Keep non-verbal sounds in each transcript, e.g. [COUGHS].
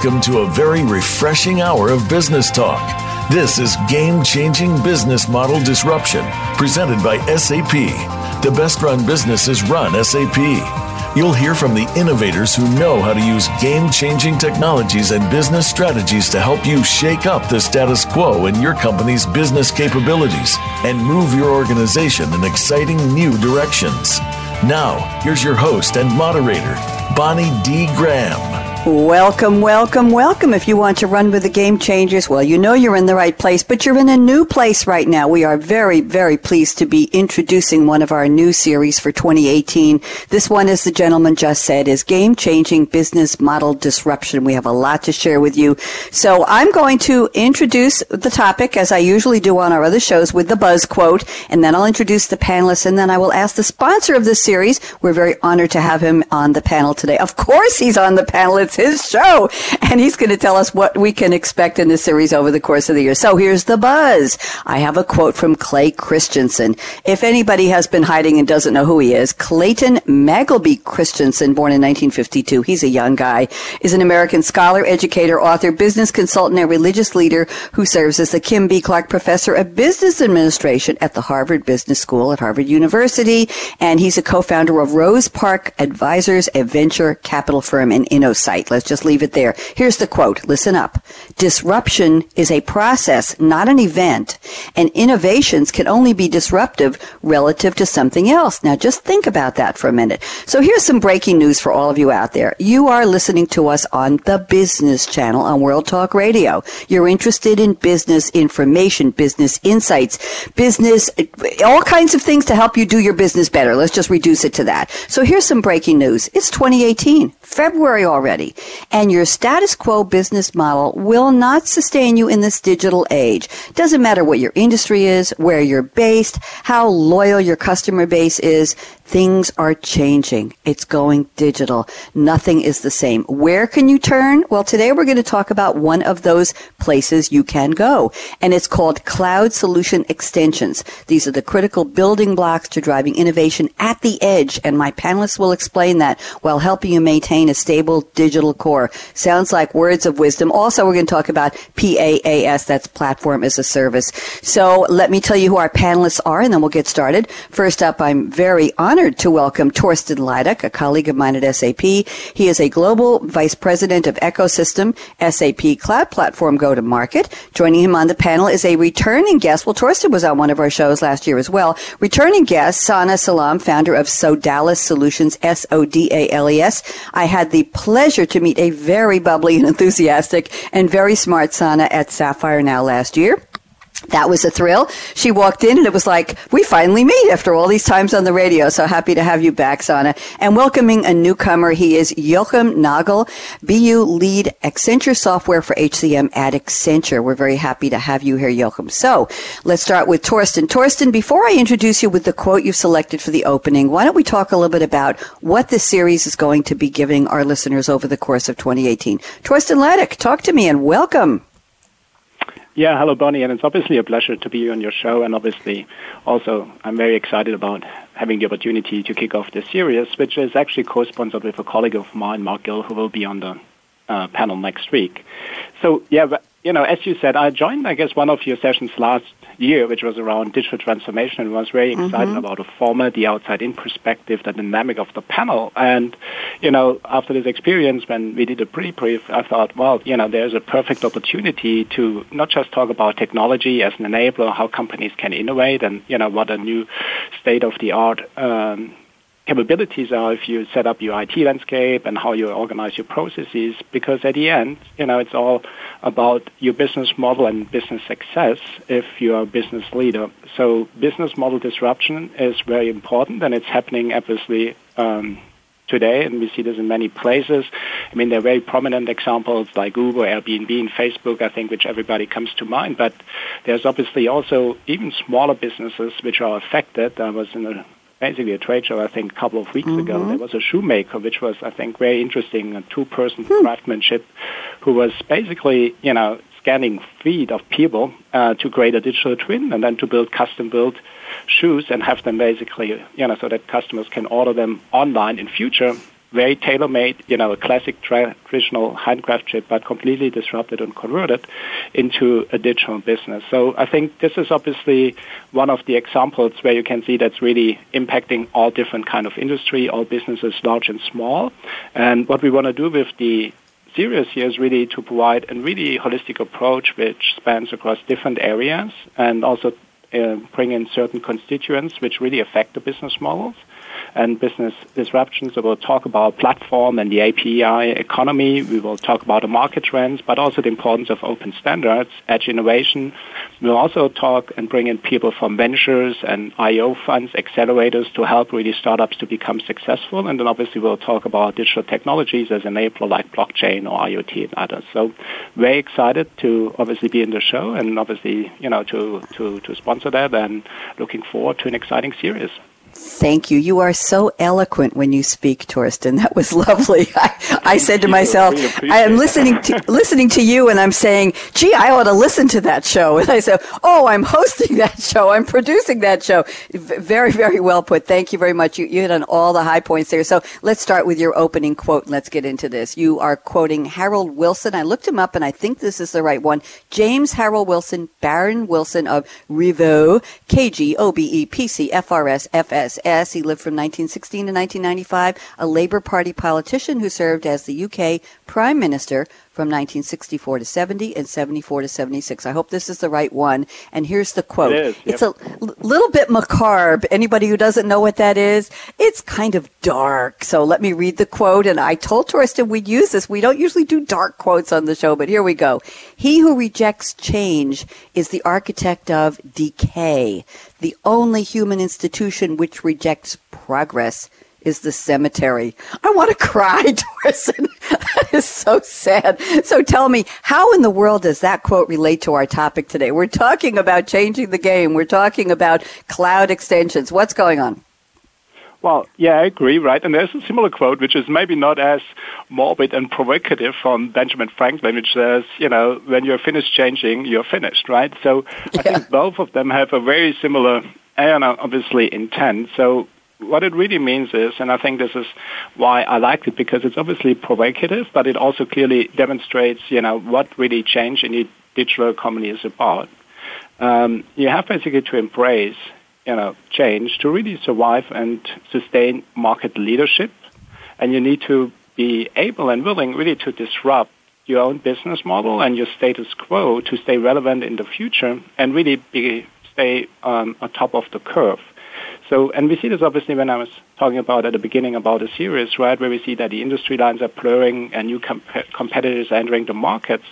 Welcome to a very refreshing hour of business talk. This is Game Changing Business Model Disruption, presented by SAP. The best run businesses run SAP. You'll hear from the innovators who know how to use game changing technologies and business strategies to help you shake up the status quo in your company's business capabilities and move your organization in exciting new directions. Now, here's your host and moderator, Bonnie D. Graham. Welcome, welcome, welcome. If you want to run with the game changers, well, you know you're in the right place, but you're in a new place right now. We are very, very pleased to be introducing one of our new series for 2018. This one, as the gentleman just said, is game changing business model disruption. We have a lot to share with you. So I'm going to introduce the topic as I usually do on our other shows with the buzz quote, and then I'll introduce the panelists, and then I will ask the sponsor of this series. We're very honored to have him on the panel today. Of course he's on the panel. It's his show. And he's going to tell us what we can expect in this series over the course of the year. So here's the buzz. I have a quote from Clay Christensen. If anybody has been hiding and doesn't know who he is, Clayton Magleby Christensen, born in 1952, he's a young guy, is an American scholar, educator, author, business consultant, and religious leader who serves as the Kim B. Clark Professor of Business Administration at the Harvard Business School at Harvard University. And he's a co-founder of Rose Park Advisors, a venture capital firm in InnoSight. Let's just leave it there. Here's the quote. Listen up. Disruption is a process, not an event, and innovations can only be disruptive relative to something else. Now just think about that for a minute. So here's some breaking news for all of you out there. You are listening to us on the business channel on World Talk Radio. You're interested in business information, business insights, business, all kinds of things to help you do your business better. Let's just reduce it to that. So here's some breaking news. It's 2018, February already. And your status quo business model will not sustain you in this digital age. Doesn't matter what your industry is, where you're based, how loyal your customer base is. Things are changing. It's going digital. Nothing is the same. Where can you turn? Well, today we're going to talk about one of those places you can go. And it's called Cloud Solution Extensions. These are the critical building blocks to driving innovation at the edge. And my panelists will explain that while helping you maintain a stable digital core. Sounds like words of wisdom. Also, we're going to talk about PaaS. That's Platform as a Service. So let me tell you who our panelists are and then we'll get started. First up, I'm very honored honored to welcome Thorsten Leiduck, a colleague of mine at SAP. He is a global vice president of ecosystem, SAP Cloud Platform Go to Market. Joining him on the panel is a returning guest. Well, Thorsten was on one of our shows last year as well. Returning guest, Sana Salam, founder of Sodales Solutions, S-O-D-A-L-E-S. I had the pleasure to meet a very bubbly and enthusiastic and very smart Sana at Sapphire Now last year. That was a thrill. She walked in and it was like, we finally meet after all these times on the radio. So happy to have you back, Sana. And welcoming a newcomer, he is Joachim Nagel, BU lead Accenture software for HCM at Accenture. We're very happy to have you here, Joachim. So let's start with Thorsten. Thorsten, before I introduce you with the quote you've selected for the opening, why don't we talk a little bit about what this series is going to be giving our listeners over the course of 2018? Thorsten Leiduck, talk to me and welcome. Yeah, hello, Bonnie, and it's obviously a pleasure to be on your show, and obviously also I'm very excited about having the opportunity to kick off this series, which is actually co-sponsored with a colleague of mine, Mark Gill, who will be on the uh, panel next week. So, yeah, but, you know, as you said, I joined, I guess, one of your sessions last year, which was around digital transformation, and was very excited mm-hmm. about the format, the outside-in perspective, the dynamic of the panel. And, you know, after this experience, when we did a pre-brief, I thought, well, you know, there's a perfect opportunity to not just talk about technology as an enabler, how companies can innovate, and, you know, what a new state-of-the-art um, capabilities are if you set up your IT landscape and how you organize your processes, because at the end, you know, it's all about your business model and business success if you're a business leader. So business model disruption is very important, and it's happening obviously um, today, and we see this in many places. I mean, there are very prominent examples like Uber, Airbnb, and Facebook, I think, which everybody comes to mind. But there's obviously also even smaller businesses which are affected. I was in a basically a trade show, I think, a couple of weeks mm-hmm. ago. There was a shoemaker, which was, I think, very interesting, a two-person hmm. craftsmanship, who was basically, you know, scanning feet of people uh, to create a digital twin and then to build custom-built shoes and have them basically, you know, so that customers can order them online in future very tailor-made, you know, a classic traditional handcraft chip, but completely disrupted and converted into a digital business. So I think this is obviously one of the examples where you can see that's really impacting all different kind of industry, all businesses, large and small. And what we want to do with the series here is really to provide a really holistic approach which spans across different areas and also uh, bring in certain constituents which really affect the business models and business disruptions. So we'll talk about platform and the API economy. We will talk about the market trends, but also the importance of open standards, edge innovation. We'll also talk and bring in people from ventures and IO funds, accelerators to help really startups to become successful. And then obviously we'll talk about digital technologies as enabler like blockchain or IoT and others. So very excited to obviously be in the show and obviously, you know, to, to, to sponsor that and looking forward to an exciting series. Thank you. You are so eloquent when you speak, Thorsten. That was lovely. [LAUGHS] I, I said to myself, I am listening to listening to you, and I'm saying, "Gee, I ought to listen to that show." [LAUGHS] And I said, "Oh, I'm hosting that show. I'm producing that show." Very, very well put. Thank you very much. You, you hit on all the high points there. So let's start with your opening quote, and let's get into this. You are quoting Harold Wilson. I looked him up, and I think this is the right one. James Harold Wilson, Baron Wilson of Rievaulx, K G O B E P C F R S F S. USS. He lived from 1916 to 1995, a Labour Party politician who served as the UK Prime Minister from 1964 to 70 and 74 to 76. I hope this is the right one. And here's the quote. It is, yep. It's a l- little bit macabre. Anybody who doesn't know what that is, it's kind of dark. So let me read the quote. And I told Thorsten we'd use this. We don't usually do dark quotes on the show, but here we go. He who rejects change is the architect of decay. The only human institution which rejects progress is the cemetery. I want to cry, [LAUGHS] Thorsten. That [LAUGHS] is so sad. So tell me, how in the world does that quote relate to our topic today? We're talking about changing the game. We're talking about cloud extensions. What's going on? Well, yeah, I agree, right? And there's a similar quote, which is maybe not as morbid and provocative from Benjamin Franklin, which says, you know, when you're finished changing, you're finished, right? So [LAUGHS] yeah. I think both of them have a very similar, eh, and obviously intent. So what it really means is, and I think this is why I like it because it's obviously provocative, but it also clearly demonstrates, you know, what really change in the digital economy is about. Um, you have basically to embrace you know, change to really survive and sustain market leadership. And you need to be able and willing really to disrupt your own business model and your status quo to stay relevant in the future and really be, stay um, on top of the curve. So, and we see this obviously when I was talking about at the beginning about the series, right, where we see that the industry lines are blurring and new comp- competitors entering the markets,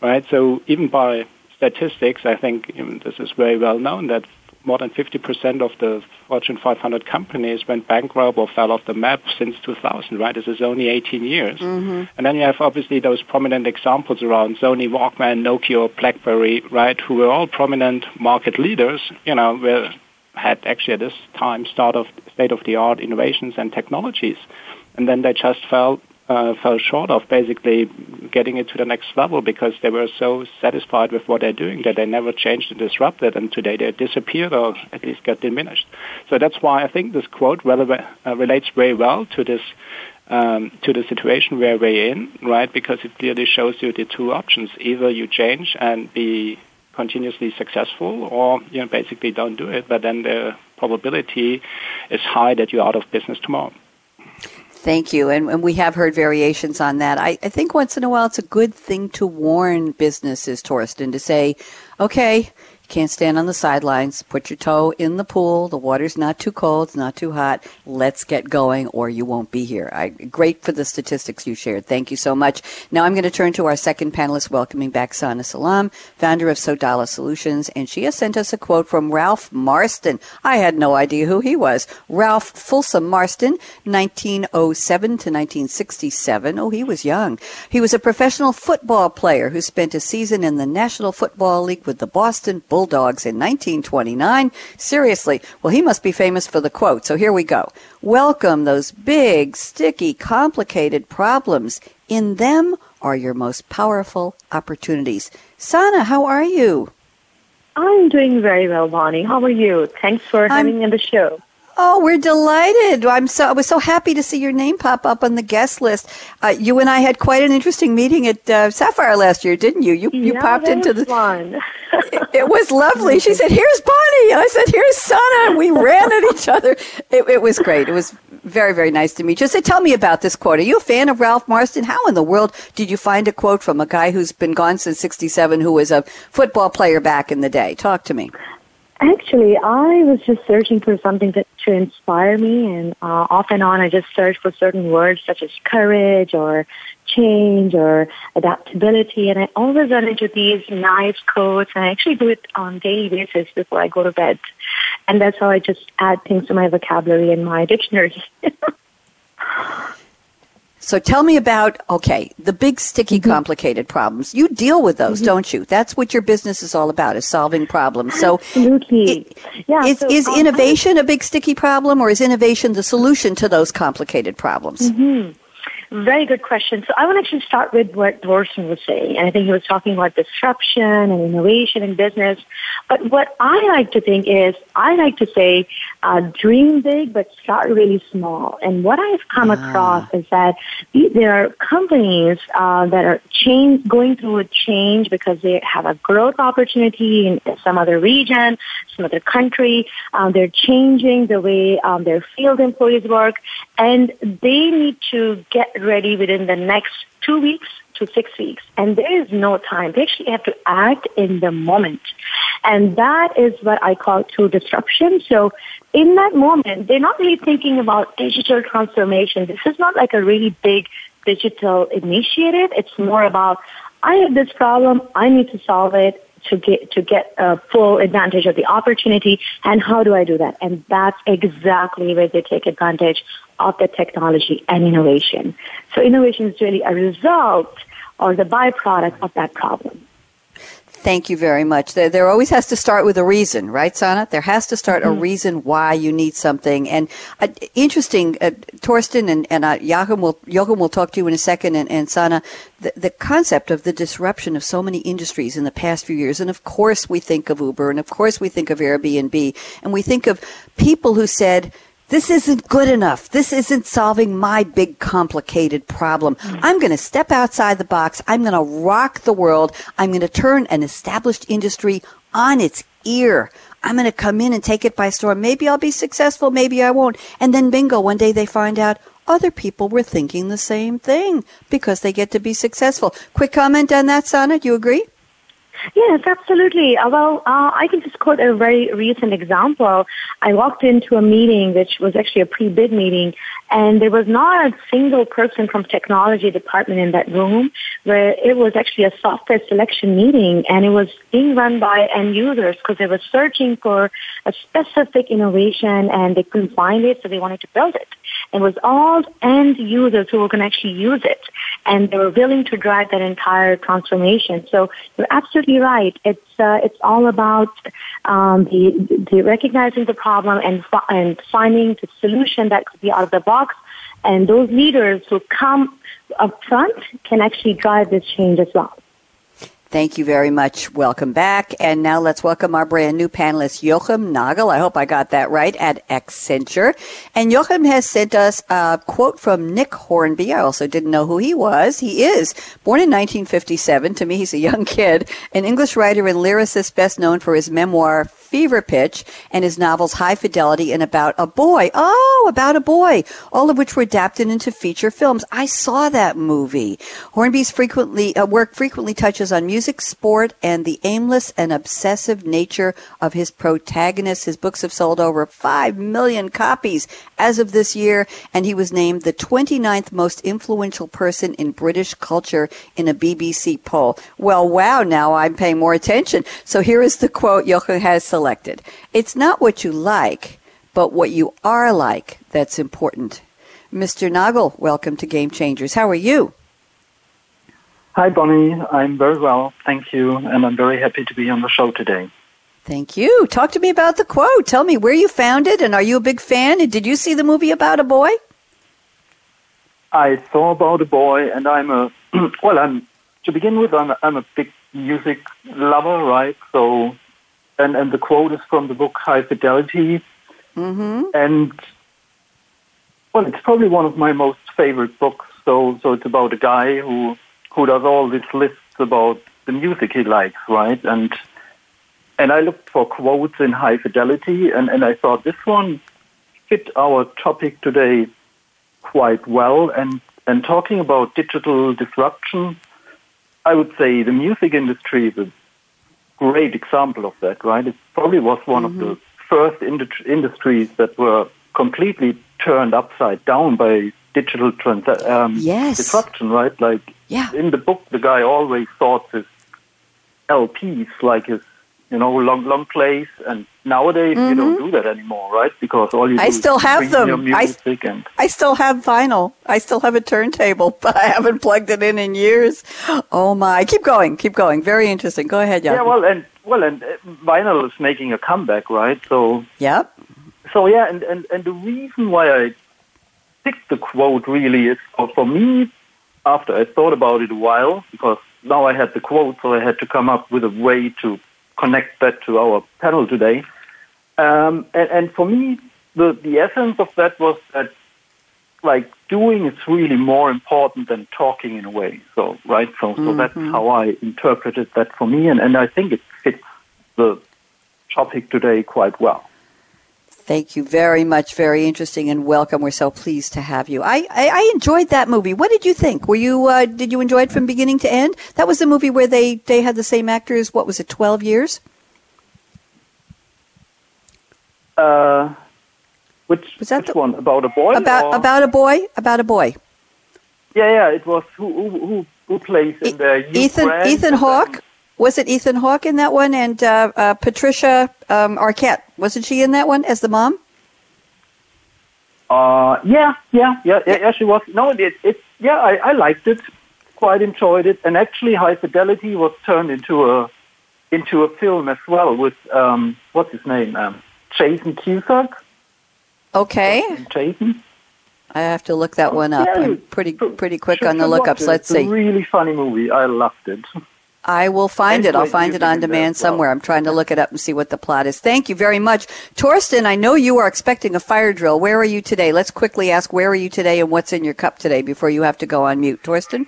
right? So even by statistics, I think this is very well known that more than 50% of the Fortune 500 companies went bankrupt or fell off the map since 2000, right? This is only 18 years. Mm-hmm. And then you have obviously those prominent examples around Sony, Walkman, Nokia, BlackBerry, right, who were all prominent market leaders, you know, were, had actually at this time start of state-of-the-art innovations and technologies. And then they just fell uh, fell short of basically getting it to the next level because they were so satisfied with what they're doing that they never changed and disrupted, and today they disappeared or at least got diminished. So that's why I think this quote uh, relates very well to this. Um, to the situation where we're in, right? Because it clearly shows you the two options: either you change and be continuously successful, or you know basically don't do it. But then the probability is high that you're out of business tomorrow. Thank you. And, and, we have heard variations on that. I, I, think once in a while it's a good thing to warn businesses, Thorsten, to say, okay, can't stand on the sidelines. Put your toe in the pool. The water's not too cold, it's not too hot. Let's get going or you won't be here. I, great for the statistics you shared. Thank you so much. Now I'm going to turn to our second panelist, welcoming back Sana Salam, founder of Sodales Solutions, and she has sent us a quote from Ralph Marston. I had no idea who he was. Ralph Folsom Marston, 1907 to 1967. Oh, he was young. He was a professional football player who spent a season in the National Football League with the Boston Bulldogs Bulldogs in 1929. Seriously, well, he must be famous for the quote. So here we go. Welcome those big, sticky, complicated problems. In them are your most powerful opportunities. Sana, how are you? I'm doing very well, Bonnie. How are you? Thanks for having I'm, me on the show. Oh, we're delighted. I'm so I was so happy to see your name pop up on the guest list. Uh, you and I had quite an interesting meeting at uh, Sapphire last year, didn't you? You you yeah, popped into the fun. [LAUGHS] it, it, was lovely. She said, "Here's Bonnie," and I said, "Here's Sana." And we ran at each other. It, it was great. It was very very nice to meet you. So tell me about this quote. Are you a fan of Ralph Marston? How in the world did you find a quote from a guy who's been gone since '67, who was a football player back in the day? Talk to me. Actually, I was just searching for something that, to inspire me, and uh, off and on, I just searched for certain words such as courage or change or adaptability, and I always run into these nice quotes, and I actually do it on daily basis before I go to bed, and that's how I just add things to my vocabulary and my dictionary. [LAUGHS] So tell me about, okay, the big, sticky, mm-hmm. complicated problems. You deal with those, mm-hmm. don't you? That's what your business is all about, is solving problems. So Absolutely. It, yeah, is, so, is um, innovation a big, sticky problem, or is innovation the solution to those complicated problems? Mm-hmm. Very good question. So I want to actually start with what Thorsten was saying. And I think he was talking about disruption and innovation in business. But what I like to think is, I like to say, uh, dream big, but start really small. And what I've come ah. across is that there are companies uh, that are change, going through a change because they have a growth opportunity in some other region, some other country. Um, they're changing the way um, their field employees work, and they need to get ready within the next two weeks to six weeks. And there is no time. They actually have to act in the moment. And that is what I call true disruption. So in that moment, they're not really thinking about digital transformation. This is not like a really big digital initiative. It's more about, I have this problem. I need to solve it to get to get a full advantage of the opportunity and how do I do that? And that's exactly where they take advantage of the technology and innovation. So innovation is really a result or the byproduct of that problem. Thank you very much. There, there, always has to start with a reason, right, Sana? There has to start mm-hmm. a reason why you need something. And uh, interesting, uh, Thorsten and, and uh, Joachim will Joachim will talk to you in a second, and, and Sana, the, the concept of the disruption of so many industries in the past few years. And of course, we think of Uber, and of course, we think of Airbnb, and we think of people who said this isn't good enough. This isn't solving my big complicated problem. Mm. I'm going to step outside the box. I'm going to rock the world. I'm going to turn an established industry on its ear. I'm going to come in and take it by storm. Maybe I'll be successful. Maybe I won't. And then bingo, one day they find out other people were thinking the same thing because they get to be successful. Quick comment on that, Sana. Do you agree? Yes, absolutely. Uh, well, uh, I can just quote a very recent example. I walked into a meeting, which was actually a pre-bid meeting, and there was not a single person from technology department in that room where it was actually a software selection meeting and it was being run by end users because they were searching for a specific innovation and they couldn't find it so they wanted to build it. It was all end users who were going to actually use it and they were willing to drive that entire transformation. So you're absolutely right. It's uh, it's all about um, the, the recognizing the problem and and finding the solution that could be out of the box. And those leaders who come up front can actually drive this change as well. Thank you very much. Welcome back. And now let's welcome our brand new panelist, Joachim Nagel. I hope I got that right at Accenture. And Joachim has sent us a quote from Nick Hornby. I also didn't know who he was. He is born in 1957. To me, he's a young [LAUGHS] kid, an English writer and lyricist best known for his memoir, Fever Pitch and his novels High Fidelity and About a Boy. Oh, About a Boy, all of which were adapted into feature films. I saw that movie. Hornby's frequently uh, work frequently touches on music, sport, and the aimless and obsessive nature of his protagonists. His books have sold over 5 million copies as of this year, and he was named the 29th most influential person in British culture in a BBC poll. Well, wow, now I'm paying more attention. So here is the quote Jochen has It's not what you like, but what you are like that's important. Mr. Nagel, welcome to Game Changers. How are you? Hi, Bonnie. I'm very well. Thank you. And I'm very happy to be on the show today. Thank you. Talk to me about the quote. Tell me where you found it and are you a big fan? And did you see the movie About a Boy? I saw About a Boy and I'm a, [CLEARS THROAT] well, I'm, to begin with, I'm a, I'm a big music lover, right? So and, and the quote is from the book High Fidelity. Mm-hmm. And well, it's probably one of my most favorite books. So, so it's about a guy who who does all these lists about the music he likes, right? And and I looked for quotes in high fidelity, and, and I thought this one fit our topic today quite well. And and talking about digital disruption, I would say the music industry is a great example of that, right? It probably was one mm-hmm. of the first industri- industries that were completely turned upside down by digital trans- um, yes. disruption, right? Like yeah. in the book, the guy always thought his LPs, like his you know long long plays, and nowadays mm-hmm. you don't mm-hmm. do that anymore, right? Because all you do I still is have them. I, and I still have vinyl. I still have a turntable, [LAUGHS] but I haven't plugged it in in years. Oh my! Keep going, keep going. Very interesting. Go ahead, Jan. Yeah, well, and well, and uh, vinyl is making a comeback, right? So yep. So yeah, and and and the reason why I picked the quote really is for, for me after I thought about it a while because now I had the quote, so I had to come up with a way to connect that to our panel today. Um, and, and for me, the, the essence of that was that like doing is really more important than talking in a way. So right, so so mm-hmm. that's how I interpreted that for me, and, and I think it fits the topic today quite well. Thank you very much. Very interesting and welcome. We're so pleased to have you. I, I, I enjoyed that movie. What did you think? Were you uh, did you enjoy it from beginning to end? That was the movie where they they had the same actors. What was it? Twelve years. Uh, which was that which the, one about a boy? About or? about a boy? About a boy. Yeah, yeah. It was who who who, plays in the Ethan Ethan Hawke. Was it Ethan Hawke in that one and uh, uh, Patricia um, Arquette? Wasn't she in that one as the mom? Uh, yeah, yeah, yeah, yeah, yeah she was. No, it, it yeah, I, I liked it, quite enjoyed it, and actually, High Fidelity was turned into a into a film as well with um, what's his name, um, Jason Cusack. Okay. Jason. I have to look that oh, one up. Yeah, I'm pretty pretty quick on the lookups. Let's see. it's see. really funny movie. I loved it. I will find it. I'll find it on demand somewhere. I'm trying to look it up and see what the plot is. Thank you very much. Thorsten, I know you are expecting a fire drill. Where are you today? Let's quickly ask where are you today and what's in your cup today before you have to go on mute. Thorsten?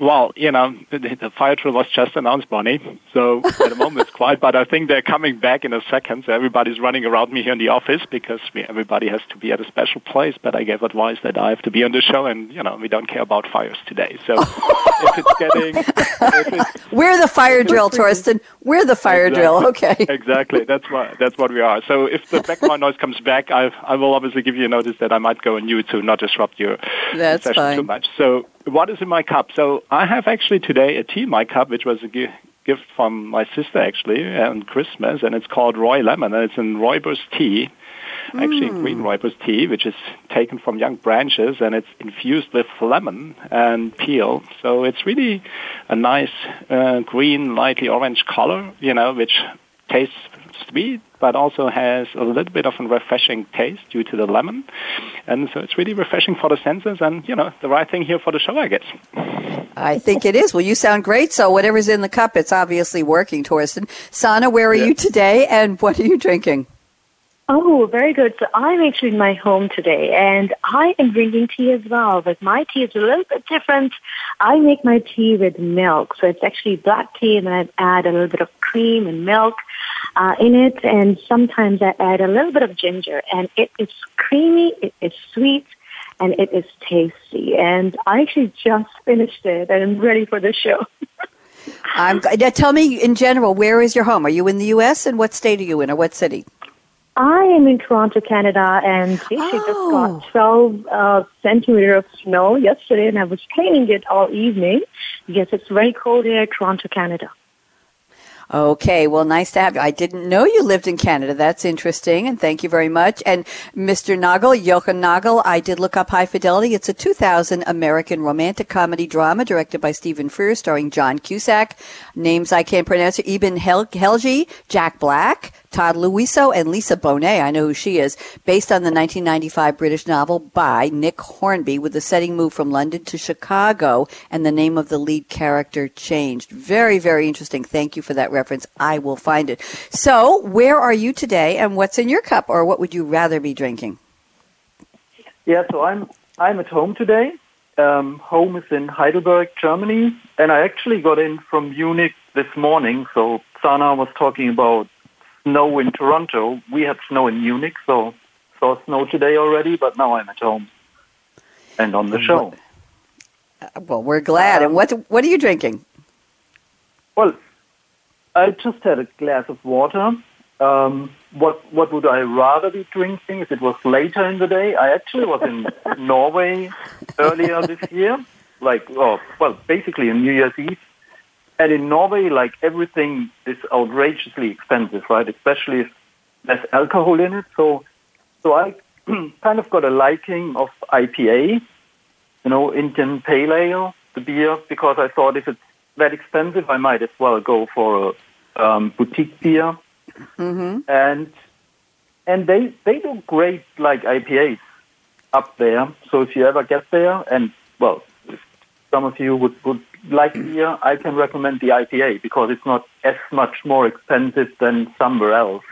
Well, you know, the, the fire drill was just announced, Bonnie. So at the moment it's quiet, but I think they're coming back in a second. So everybody's running around me here in the office because we, everybody has to be at a special place. But I gave advice that I have to be on the show, and you know, we don't care about fires today. So if it's [LAUGHS] getting, if it's, we're the fire drill, Thorsten. We're the fire exactly, drill. Okay. [LAUGHS] exactly. That's what that's what we are. So if the background noise comes back, I I will obviously give you a notice that I might go on mute to not disrupt your that's session fine. too much. So what is in my cup? So I have actually today a tea in my cup, which was a gift from my sister actually on Christmas, and it's called Roy Lemon, and it's in rooibos tea. Actually, mm. green rooibos tea, which is taken from young branches, and it's infused with lemon and peel. So it's really a nice uh, green, lightly orange color, you know, which tastes sweet, but also has a little bit of a refreshing taste due to the lemon. And so it's really refreshing for the senses and, you know, the right thing here for the show, I guess. I think it is. Well, you sound great. So whatever's in the cup, it's obviously working, Thorsten. Sana, where are yeah. you today and what are you drinking? Oh, very good. So I'm actually in my home today and I am drinking tea as well, but my tea is a little bit different. I make my tea with milk. So it's actually black tea and then I add a little bit of cream and milk uh, in it and sometimes I add a little bit of ginger and it is creamy, it is sweet, and it is tasty. And I actually just finished it and I'm ready for the show. [LAUGHS] I'm, tell me in general, where is your home? Are you in the U.S. and what state are you in or what city? I am in Toronto, Canada, and actually oh. just got 12 uh, centimeter of snow yesterday, and I was cleaning it all evening. Yes, it's very cold here, Toronto, Canada. Okay, well, nice to have you. I didn't know you lived in Canada. That's interesting, and thank you very much. And Mr. Nagel, Jochen Nagel, I did look up High Fidelity. It's a 2000 American romantic comedy drama directed by Stephen Frears, starring John Cusack. Names I can't pronounce: Eben Hel- Helge, Jack Black, Todd Louiso and Lisa Bonet, I know who she is, based on the 1995 British novel by Nick Hornby, with the setting moved from London to Chicago and the name of the lead character changed. Very, very interesting. Thank you for that reference. I will find it. So, where are you today and what's in your cup, or what would you rather be drinking? Yeah, so I'm I'm at home today. Um, home is in Heidelberg, Germany, and I actually got in from Munich this morning. So Sana was talking about snow in Toronto. We had snow in Munich, so saw snow today already, but now I'm at home and on the show. Uh, well, we're glad. Um, and what what are you drinking? Well, I just had a glass of water. Um, what what would I rather be drinking if it was later in the day? I actually was in [LAUGHS] Norway earlier this year, like oh, well, basically on New Year's Eve, and in Norway, like everything is outrageously expensive, right? Especially if there's alcohol in it. So, so I [CLEARS THROAT] kind of got a liking of IPA, you know, Indian Pale Ale, the beer, because I thought if it's that expensive, I might as well go for a um, boutique beer. Mm-hmm. And and they they do great like IPAs up there. So if you ever get there, and well, some of you would would like beer, I can recommend the IPA because it's not as much more expensive than somewhere else.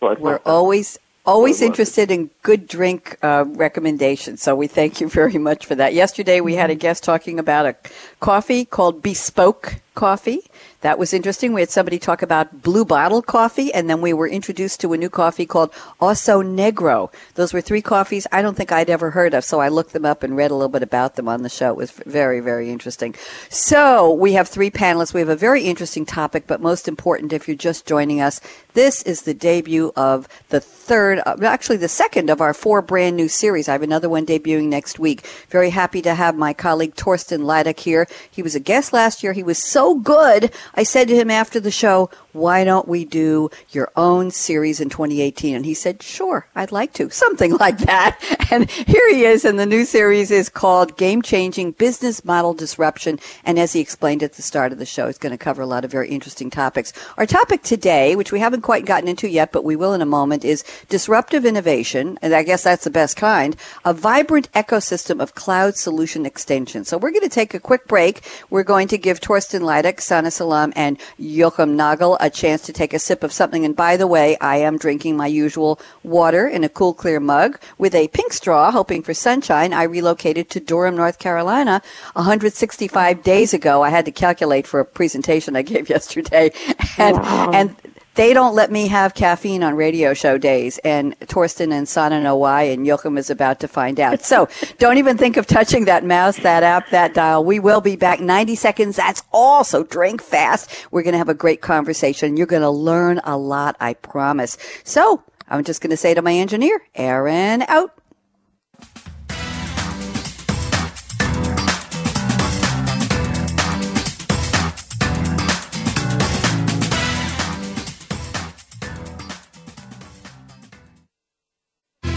So We're always Always interested in good drink uh, recommendations. So we thank you [LAUGHS] very much for that. Yesterday we had a guest talking about a coffee called Bespoke Coffee. That was interesting. We had somebody talk about blue bottle coffee, and then we were introduced to a new coffee called Oso Negro. Those were three coffees I don't think I'd ever heard of, so I looked them up and read a little bit about them on the show. It was very, very interesting. So we have three panelists. We have a very interesting topic, but most important, if you're just joining us, this is the debut of the third, uh, actually the second of our four brand new series. I have another one debuting next week. Very happy to have my colleague Thorsten Leiduck here. He was a guest last year. He was so good. I said to him after the show, why don't we do your own series in 2018? And he said, sure, I'd like to. [LAUGHS] Something like that. And here he is. And the new series is called Game Changing Business Model Disruption. And as he explained at the start of the show, it's going to cover a lot of very interesting topics. Our topic today, which we haven't quite gotten into yet, but we will in a moment, is disruptive innovation. And I guess that's the best kind, a vibrant ecosystem of cloud solution extension. So we're going to take a quick break. We're going to give Thorsten Leiduck, Sana Salam, and Joachim Nagel a chance to take a sip of something. And by the way, I am drinking my usual water in a cool, clear mug with a pink straw, hoping for sunshine. I relocated to Durham, North Carolina 165 days ago. I had to calculate for a presentation I gave [LAUGHS] yesterday. And, wow. and they don't let me have caffeine on radio show days, and Thorsten and Sana know why, and Joachim is about to find out. So [LAUGHS] don't even think of touching that mouse, that app, that dial. We will be back 90 seconds. That's all. So drink fast. We're going to have a great conversation. You're going to learn a lot, I promise. So I'm just going to say to my engineer, Aaron out.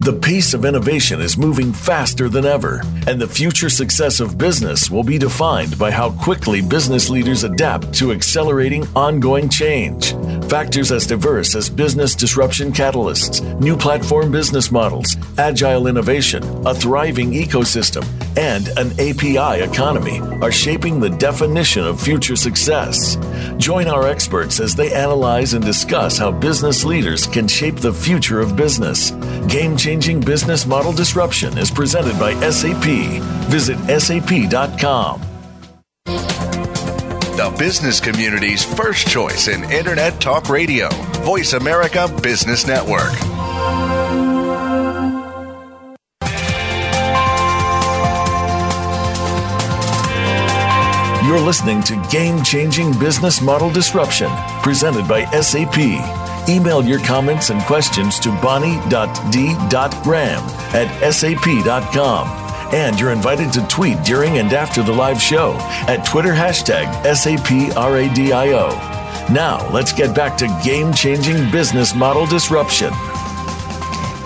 The pace of innovation is moving faster than ever, and the future success of business will be defined by how quickly business leaders adapt to accelerating ongoing change. Factors as diverse as business disruption catalysts, new platform business models, agile innovation, a thriving ecosystem, and an API economy are shaping the definition of future success. Join our experts as they analyze and discuss how business leaders can shape the future of business. Game changing business model disruption is presented by SAP. Visit sap.com. The business community's first choice in Internet Talk Radio, Voice America Business Network. You're listening to Game Changing Business Model Disruption, presented by SAP. Email your comments and questions to bonnie.d.graham at sap.com. And you're invited to tweet during and after the live show at Twitter hashtag SAPRADIO. Now, let's get back to game changing business model disruption.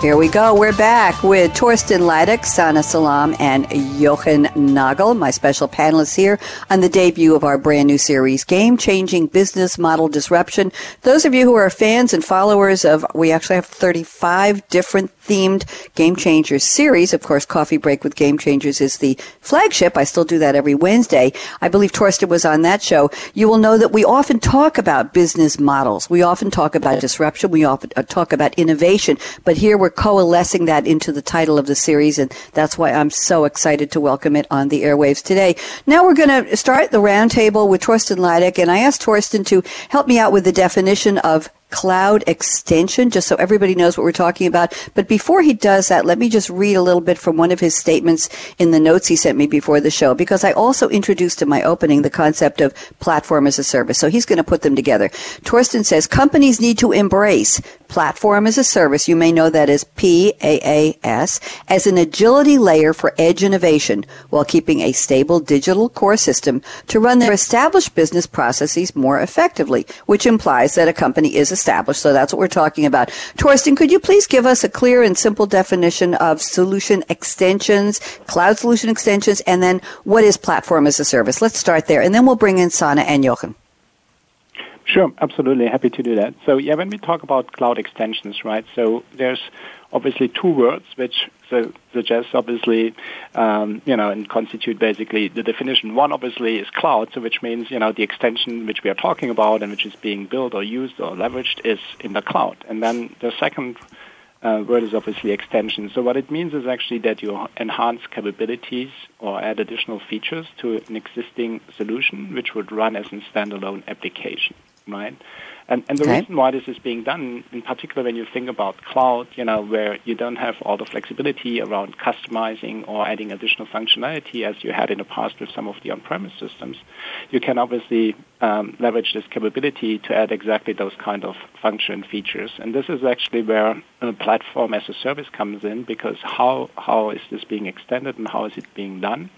Here we go. We're back with Thorsten Leiduck, Sana Salam, and Jochen Nagel, my special panelists here on the debut of our brand new series, Game Changing Business Model Disruption. Those of you who are fans and followers of, we actually have 35 different themed Game Changers series. Of course, Coffee Break with Game Changers is the flagship. I still do that every Wednesday. I believe Thorsten was on that show. You will know that we often talk about business models. We often talk about disruption. We often uh, talk about innovation. But here we're coalescing that into the title of the series, and that's why I'm so excited to welcome it on the airwaves today. Now we're going to start the roundtable with Thorsten Leiduck, and I asked Thorsten to help me out with the definition of cloud extension, just so everybody knows what we're talking about. But before he does that, let me just read a little bit from one of his statements in the notes he sent me before the show, because I also introduced in my opening the concept of platform as a service. So he's going to put them together. Thorsten says companies need to embrace platform as a service. You may know that as PaaS as an agility layer for edge innovation while keeping a stable digital core system to run their established business processes more effectively, which implies that a company is established. So that's what we're talking about. Thorsten, could you please give us a clear and simple definition of solution extensions, cloud solution extensions, and then what is platform as a service? Let's start there, and then we'll bring in Sana and Jochen. Sure, absolutely. Happy to do that. So, yeah, when we talk about cloud extensions, right, so there's obviously two words which suggest obviously, um, you know, and constitute basically the definition. One obviously is cloud, so which means, you know, the extension which we are talking about and which is being built or used or leveraged is in the cloud. And then the second uh, word is obviously extension. So what it means is actually that you enhance capabilities or add additional features to an existing solution which would run as a standalone application, right? And, and the okay. reason why this is being done, in particular when you think about cloud, you know, where you don't have all the flexibility around customizing or adding additional functionality as you had in the past with some of the on-premise systems, you can obviously um, leverage this capability to add exactly those kind of function features. And this is actually where a platform as a service comes in because how, how is this being extended and how is it being done?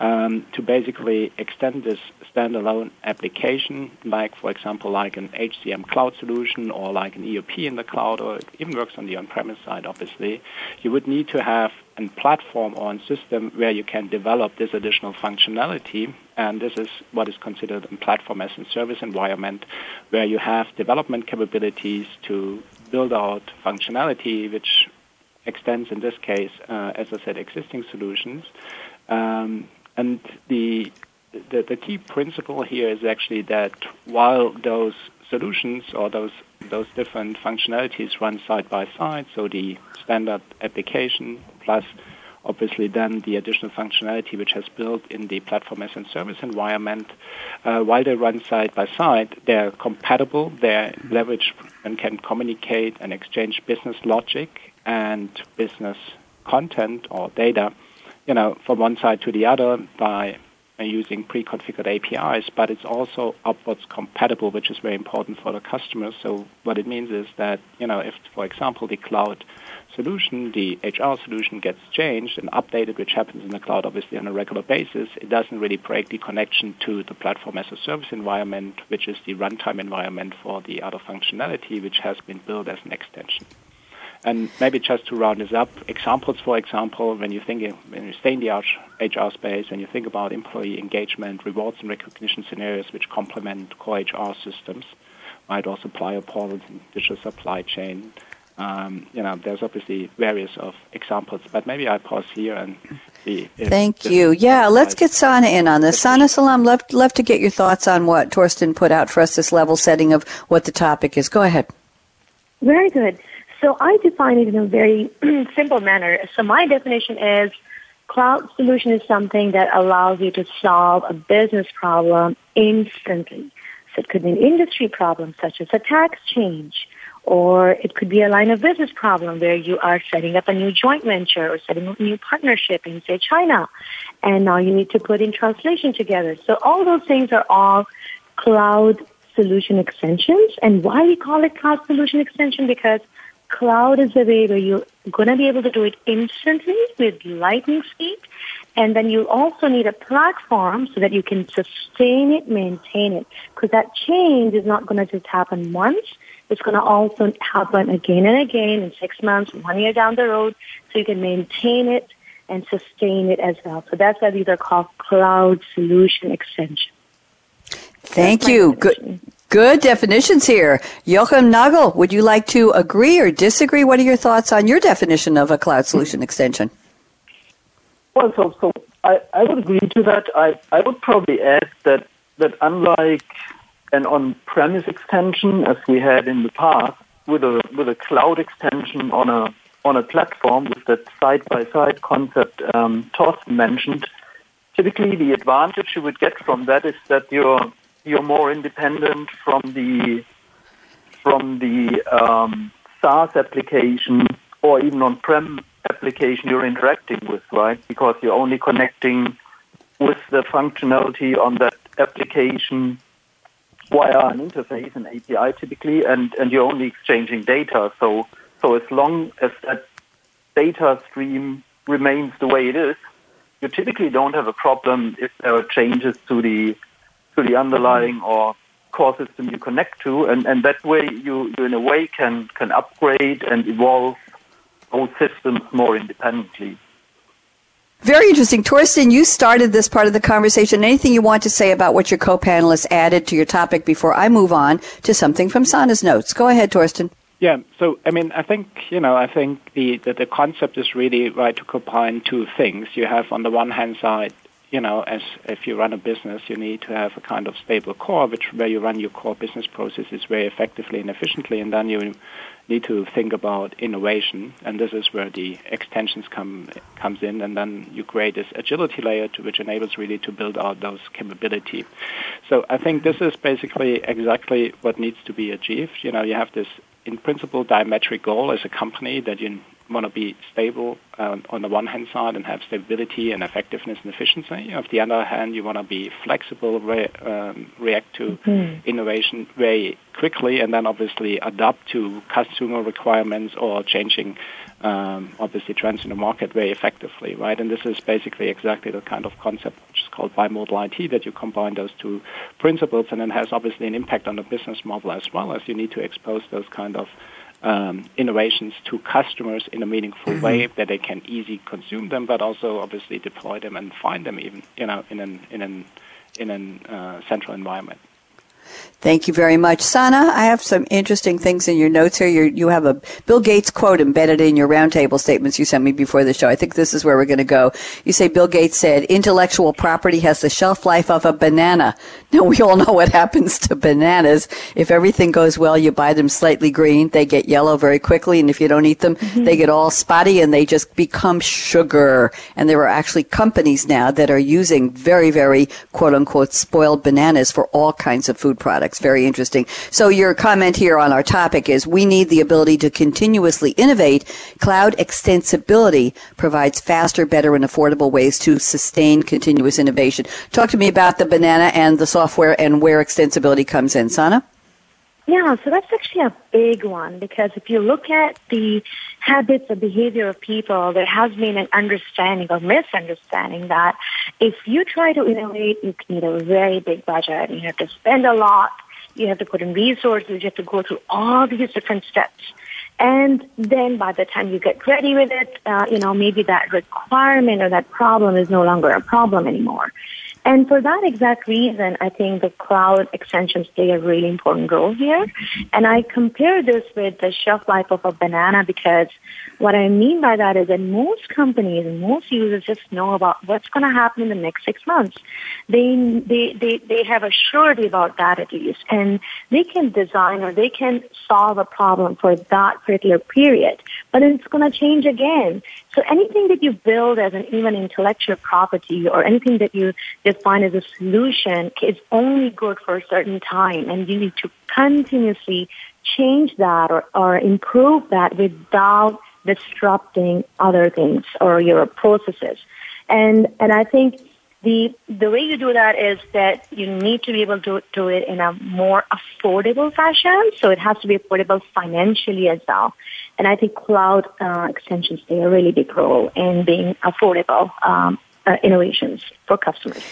Um, to basically extend this standalone application, like, for example, like an HCM cloud solution or like an EOP in the cloud, or it even works on the on-premise side, obviously, you would need to have a platform or a system where you can develop this additional functionality. And this is what is considered a platform as a service environment, where you have development capabilities to build out functionality, which extends, in this case, uh, as I said, existing solutions. Um, and the the, the key principle here is actually that while those solutions or those those different functionalities run side by side, so the standard application plus obviously then the additional functionality which has built in the platform as a service environment, uh, while they run side by side, they're compatible, they leverage and can communicate and exchange business logic and business content or data, you know, from one side to the other by using pre-configured APIs, but it's also upwards compatible, which is very important for the customers. So what it means is that, you know, if, for example, the cloud solution, the HR solution gets changed and updated, which happens in the cloud obviously on a regular basis, it doesn't really break the connection to the platform as a service environment, which is the runtime environment for the other functionality, which has been built as an extension. And maybe just to round this up, examples, for example, when you think when you stay in the HR space and you think about employee engagement, rewards and recognition scenarios which complement core HR systems, right, or supplier portals and digital supply chain. Um, you know, there's obviously various of examples, but maybe I pause here and see. Thank you. Yeah, let's get Sana in on this. Sana Salam, love, love to get your thoughts on what Thorsten put out for us, this level setting of what the topic is. Go ahead. Very good. So I define it in a very [CLEARS THROAT] simple manner. So my definition is cloud solution is something that allows you to solve a business problem instantly. So it could be an industry problem such as a tax change, or it could be a line of business problem where you are setting up a new joint venture or setting up a new partnership in, say, China. And now you need to put in translation together. So all those things are all cloud solution extensions. And why we call it cloud solution extension? Because cloud is the way where you're going to be able to do it instantly with lightning speed And then you also need a platform so that you can sustain it, maintain it. Because that change is not going to just happen once. It's going to also happen again and again in six months, one year down the road. So you can maintain it and sustain it as well. So that's why these are called cloud solution extensions. Thank you. Good. Good definitions here. Joachim Nagel, would you like to agree or disagree? What are your thoughts on your definition of a cloud solution extension? Well, so, so I, I would agree to that. I, I would probably add that, that unlike an on-premise extension as we had in the past, with a with a cloud extension on a on a platform with that side-by-side concept um, mentioned, typically the advantage you would get from that is that you're you're more independent from the from the um, SaaS application or even on-prem application you're interacting with, right? Because you're only connecting with the functionality on that application via an interface, an API typically, and, and you're only exchanging data. So, so as long as that data stream remains the way it is, you typically don't have a problem if there are changes to the to the uh-huh. underlying or core system you connect to, and, and that way you, you in a way can can upgrade and evolve those systems more independently. Very interesting. Thorsten, you started this part of the conversation. Anything you want to say about what your co-panelists added to your topic before I move on to something from Sana's notes? Go ahead, Thorsten. Yeah, so I mean, I think you know, I think the, the the concept is really right to combine two things. You have on the one hand side you know, as if you run a business, you need to have a kind of stable core, which where you run your core business processes very effectively and efficiently, and then you need to think about innovation, and this is where the extensions come comes in, and then you create this agility layer to which enables really to build out those capability. So I think this is basically exactly what needs to be achieved. You know, you have this in principle diametric goal as a company that you want to be stable um, on the one hand side and have stability and effectiveness and efficiency. On the other hand, you want to be flexible, re- um, react to mm-hmm. innovation very quickly, and then obviously adapt to customer requirements or changing, um, obviously, trends in the market very effectively, right? And this is basically exactly the kind of concept which is called bimodal IT that you combine those two principles, and then has obviously an impact on the business model as well as you need to expose those kind of um, innovations to customers in a meaningful mm-hmm. way that they can easily consume them, but also obviously deploy them and find them even you know in an in an in an uh, central environment. Thank you very much. Sana, I have some interesting things in your notes here. You're, you have a Bill Gates quote embedded in your roundtable statements you sent me before the show. I think this is where we're going to go. You say Bill Gates said, intellectual property has the shelf life of a banana. Now, we all know what happens to bananas. If everything goes well, you buy them slightly green. They get yellow very quickly. And if you don't eat them, mm-hmm. they get all spotty and they just become sugar. And there are actually companies now that are using very, very quote unquote spoiled bananas for all kinds of food products. Very interesting. So your comment here on our topic is we need the ability to continuously innovate. Cloud extensibility provides faster, better, and affordable ways to sustain continuous innovation. Talk to me about the banana and the software and where extensibility comes in. Sana? Yeah, so that's actually a big one because if you look at the habits or behavior of people, there has been an understanding or misunderstanding that if you try to innovate, you need a very big budget. You have to spend a lot. You have to put in resources. You have to go through all these different steps. And then by the time you get ready with it, uh, you know, maybe that requirement or that problem is no longer a problem anymore. And for that exact reason, I think the cloud extensions play a really important role here. And I compare this with the shelf life of a banana because what I mean by that is that most companies and most users just know about what's going to happen in the next six months. They, they, they, they have a surety about that at least. And they can design or they can solve a problem for that particular period. But it's going to change again. So anything that you build as an even intellectual property or anything that you define as a solution is only good for a certain time and you need to continuously change that or, or improve that without disrupting other things or your processes. And, and I think the, the way you do that is that you need to be able to do it in a more affordable fashion. So it has to be affordable financially as well. And I think cloud uh, extensions play a really big role in being affordable um, uh, innovations for customers.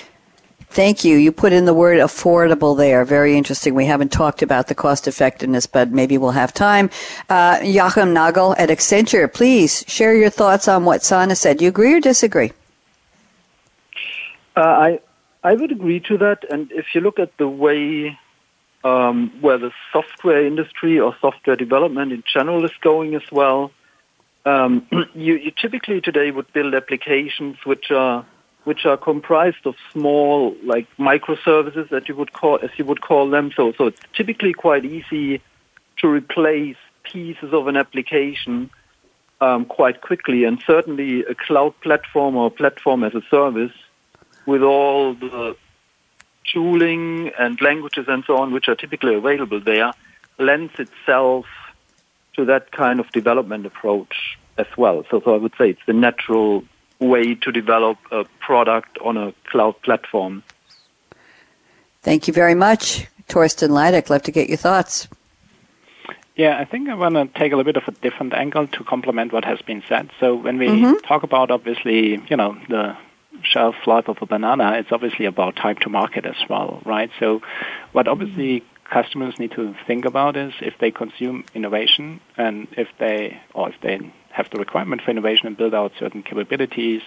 Thank you. You put in the word affordable there. Very interesting. We haven't talked about the cost effectiveness, but maybe we'll have time. Uh, Joachim Nagel at Accenture, please share your thoughts on what Sana said. Do you agree or disagree? Uh, I I would agree to that. And if you look at the way um, where the software industry or software development in general is going as well, um, [CLEARS THROAT] you, you typically today would build applications which are which are comprised of small, like microservices that you would call, as you would call them. So, so it's typically quite easy to replace pieces of an application um, quite quickly. And certainly, a cloud platform or platform as a service, with all the tooling and languages and so on, which are typically available there, lends itself to that kind of development approach as well. So, so I would say it's the natural way to develop a product on a cloud platform. Thank you very much. Thorsten Leiduck, love to get your thoughts. Yeah, I think I want to take a little bit of a different angle to complement what has been said. So when we mm-hmm. talk about obviously, you know, the shelf life of a banana, it's obviously about time to market as well, right? So what obviously customers need to think about is if they consume innovation and if they or if they have the requirement for innovation and build out certain capabilities,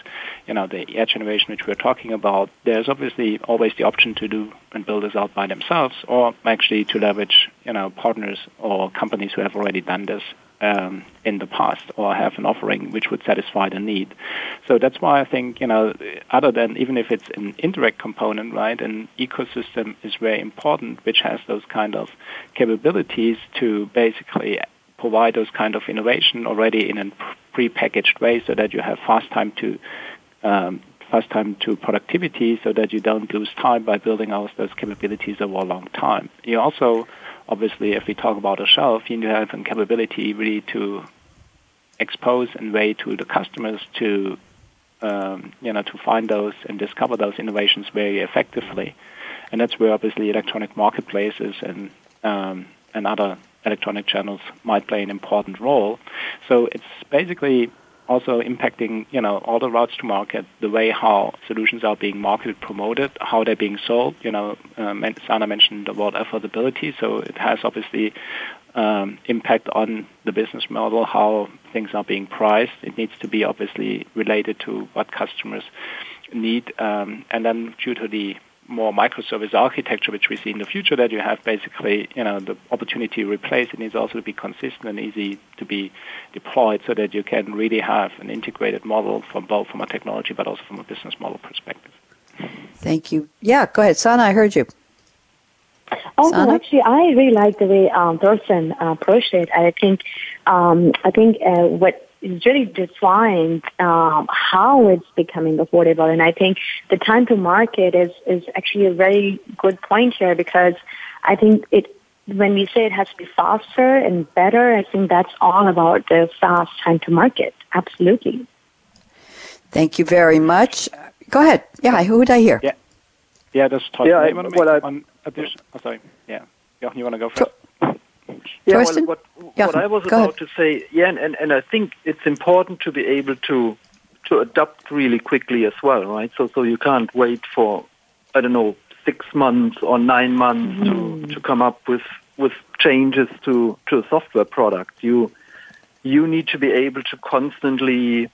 you know, the edge innovation which we're talking about, there's obviously always the option to do and build this out by themselves or actually to leverage, you know, partners or companies who have already done this um, in the past or have an offering which would satisfy the need. So that's why I think, you know, other than even if it's an indirect component, right, an ecosystem is very important which has those kind of capabilities to basically provide those kind of innovation already in a pre-packaged way so that you have fast time to um, fast time to productivity so that you don't lose time by building out those capabilities over a long time. You also, obviously, if we talk about a shelf, you need to have a capability really to expose and way to the customers to um, you know to find those and discover those innovations very effectively, and that's where obviously electronic marketplaces and um, and other electronic channels might play an important role. So it's basically also impacting, you know, all the routes to market, the way how solutions are being marketed, promoted, how they're being sold. You know, um, Sana mentioned word affordability, so it has obviously um, impact on the business model, how things are being priced. It needs to be obviously related to what customers need, um, and then due to the more microservice architecture, which we see in the future, that you have basically, you know, the opportunity to replace it needs also to be consistent and easy to be deployed so that you can really have an integrated model from both from a technology but also from a business model perspective. Thank you. Yeah, go ahead. Sana, I heard you. Oh, no, actually, I really like the way um, Thorsten uh, approached it. I think, um, I think uh, what is really defined um, how it's becoming affordable. And I think the time to market is, is actually a very good point here because I think it when we say it has to be faster and better, I think that's all about the fast time to market. Absolutely. Thank you very much. Go ahead. Yeah, who would I hear? Yeah, yeah, that's Todd. Yeah, I, want to make well, one addition. Oh, sorry. Yeah, Jochen, you want to go first? Yeah, well, what, yeah, what I was about ahead. to say, yeah, and, and I think it's important to be able to to adapt really quickly as well, right? So so you can't wait for I don't know six months or nine months mm. to to come up with with changes to to a software product. You you need to be able to constantly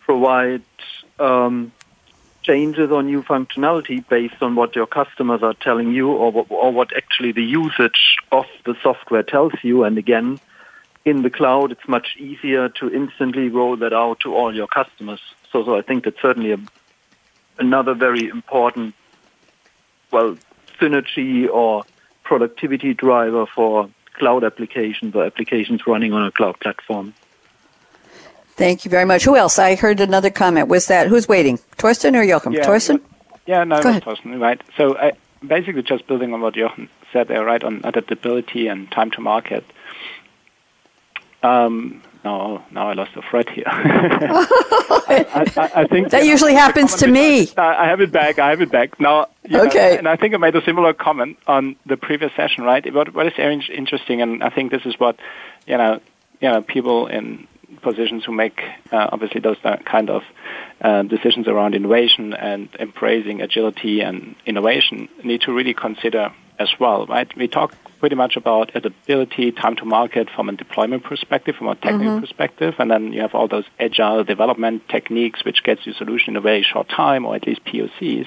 provide um, changes or new functionality based on what your customers are telling you or what, or what actually the usage of the software tells you. And again, in the cloud, it's much easier to instantly roll that out to all your customers. So, so I think that's certainly a, another very important, well, synergy or productivity driver for cloud applications or applications running on a cloud platform. Thank you very much. Who else? I heard another comment. Was that who's waiting? Thorsten or Joachim? Yeah, Thorsten? Yeah, no. Thorsten, right. So I, basically just building on what Jochen said there, right, on adaptability and time to market. Um, no, now I lost the thread here. [LAUGHS] I, I, I, think that usually happens to me. I have it back. I have it back now. Okay. Know, and I think I made a similar comment on the previous session, right? What, what is interesting, and I think this is what you know, you know, people in positions who make uh, obviously those kind of uh, decisions around innovation and embracing agility and innovation need to really consider as well, right? We talk pretty much about adaptability, time to market from a deployment perspective, from a technical mm-hmm. perspective, and then you have all those agile development techniques which gets you solution in a very short time or at least POCs.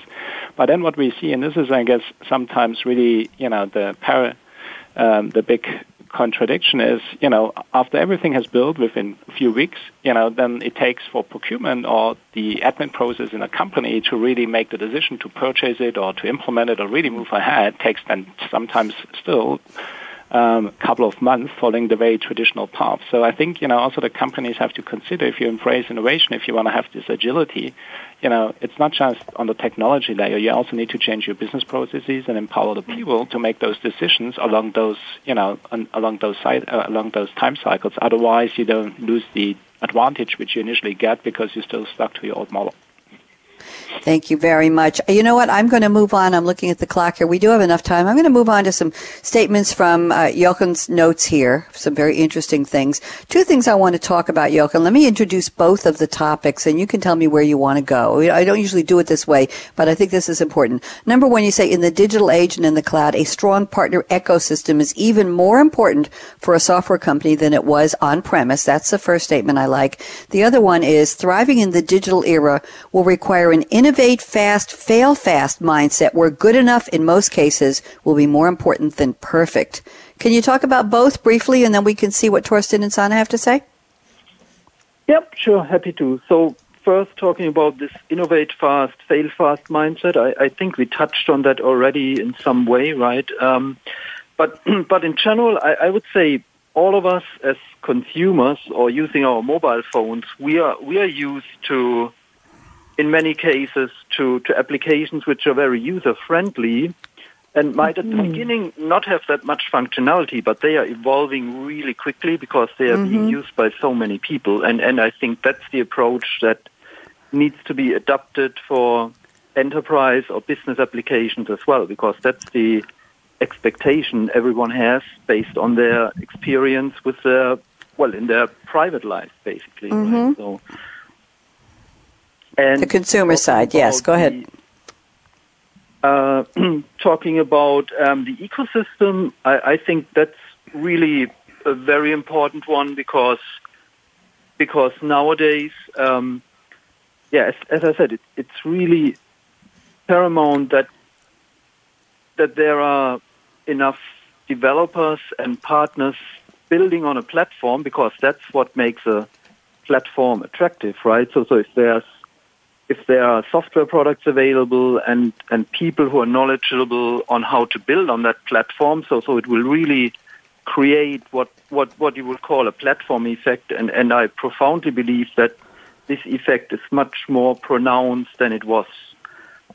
But then what we see, and this is, I guess, sometimes really, you know, the para, um, the big contradiction is, you know, after everything has built within a few weeks, you know, then it takes for procurement or the admin process in a company to really make the decision to purchase it or to implement it or really move ahead takes then sometimes still um, couple of months following the very traditional path. So I think, you know, also the companies have to consider if you embrace innovation, if you want to have this agility, you know, it's not just on the technology layer. You also need to change your business processes and empower the people to make those decisions along those, you know, along those side, uh, along those time cycles. Otherwise, you don't lose the advantage which you initially get because you're still stuck to your old model. Thank you very much. You know what? I'm going to move on. I'm looking at the clock here. We do have enough time. I'm going to move on to some statements from uh, Jochen's notes here. Some very interesting things. Two things I want to talk about, Jochen. Let me introduce both of the topics, and you can tell me where you want to go. I don't usually do it this way, but I think this is important. Number one, you say in the digital age and in the cloud, a strong partner ecosystem is even more important for a software company than it was on premise. That's the first statement I like. The other one is thriving in the digital era will require an innovate fast, fail fast mindset where good enough in most cases will be more important than perfect. Can you talk about both briefly and then we can see what Thorsten and Sana have to say? Yep, sure, happy to. So first talking about this innovate fast, fail fast mindset, I, I think we touched on that already in some way, right? Um, but [CLEARS THROAT] but in general, I, I would say all of us as consumers or using our mobile phones, we are we are used to in many cases to, to applications which are very user friendly and might at the mm-hmm. beginning not have that much functionality, but they are evolving really quickly because they are mm-hmm. being used by so many people. And, and I think that's the approach that needs to be adopted for enterprise or business applications as well, because that's the expectation everyone has based on their experience with their, well, in their private life, basically. Mm-hmm. Right? So, and the consumer side, yes, go ahead. The, uh, [CLEARS THROAT] talking about um, the ecosystem, I, I, think that's really a very important one because because nowadays, um, yeah, as, as, I said, it, it's really paramount that that there are enough developers and partners building on a platform because that's what makes a platform attractive, right? So, so if there's if there are software products available and, and people who are knowledgeable on how to build on that platform. So, so it will really create what, what, what you would call a platform effect. And, and I profoundly believe that this effect is much more pronounced than it was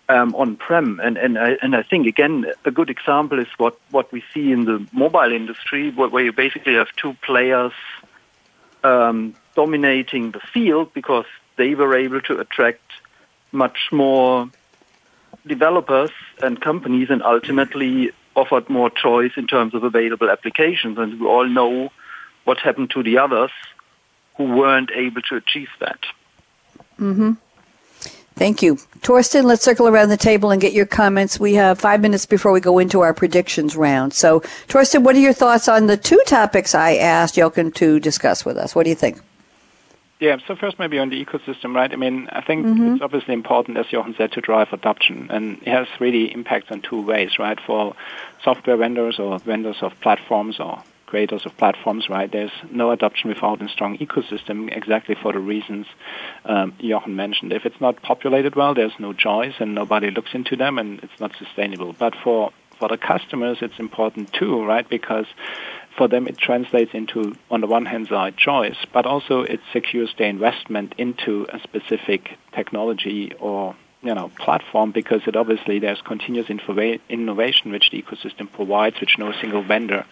um, on-prem. And, and, I, and I think, again, a good example is what, what we see in the mobile industry, where, you basically have two players um, dominating the field because they were able to attract much more developers and companies and ultimately offered more choice in terms of available applications. And we all know what happened to the others who weren't able to achieve that. Mm-hmm. Thank you. Thorsten, let's circle around the table and get your comments. We have five minutes before we go into our predictions round. So, Thorsten, what are your thoughts on the two topics I asked Jochen to discuss with us? What do you think? Yeah, so first maybe on the ecosystem, right? I mean, I think mm-hmm. it's obviously important, as Jochen said, to drive adoption, and it has really impacts on two ways, right? For software vendors or vendors of platforms or creators of platforms, right? There's no adoption without a strong ecosystem, exactly for the reasons um, Jochen mentioned. If it's not populated well, there's no choice, and nobody looks into them, and it's not sustainable. But for for the customers, it's important too, right? Because for them it translates into, on the one hand side, choice, but also it secures their investment into a specific technology or you know platform because it obviously there's continuous innovation which the ecosystem provides, which no single vendor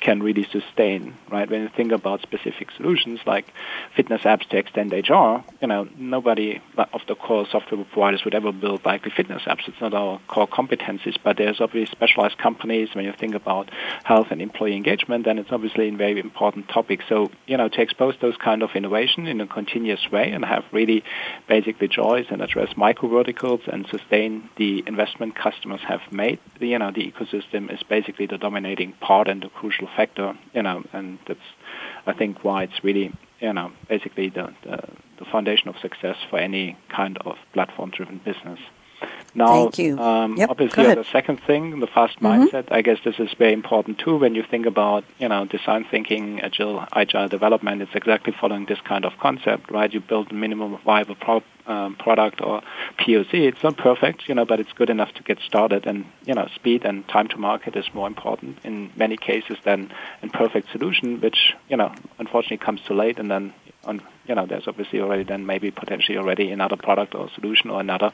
can really sustain. Right? When you think about specific solutions like fitness apps to extend HR, you know nobody of the core software providers would ever build likely fitness apps. It's not our core competencies, but there's obviously specialized companies. When you think about health and employee engagement, then it's obviously a very important topic. So you know to expose those kind of innovation in a continuous way and have really basically choice and address micro and sustain the investment customers have made. You know, the ecosystem is basically the dominating part and the crucial factor. You know, and that's I think why it's really you know basically the the, the foundation of success for any kind of platform-driven business. Now, Thank you. Um, yep, obviously, the second thing, the fast mm-hmm. mindset. I guess this is very important too. When you think about you know design thinking, agile, agile development, it's exactly following this kind of concept, right? You build a minimum viable pro- um, product or POC. It's not perfect, you know, but it's good enough to get started. And you know, speed and time to market is more important in many cases than a perfect solution, which you know unfortunately comes too late, and then on you know there's obviously already then maybe potentially already another product or solution or another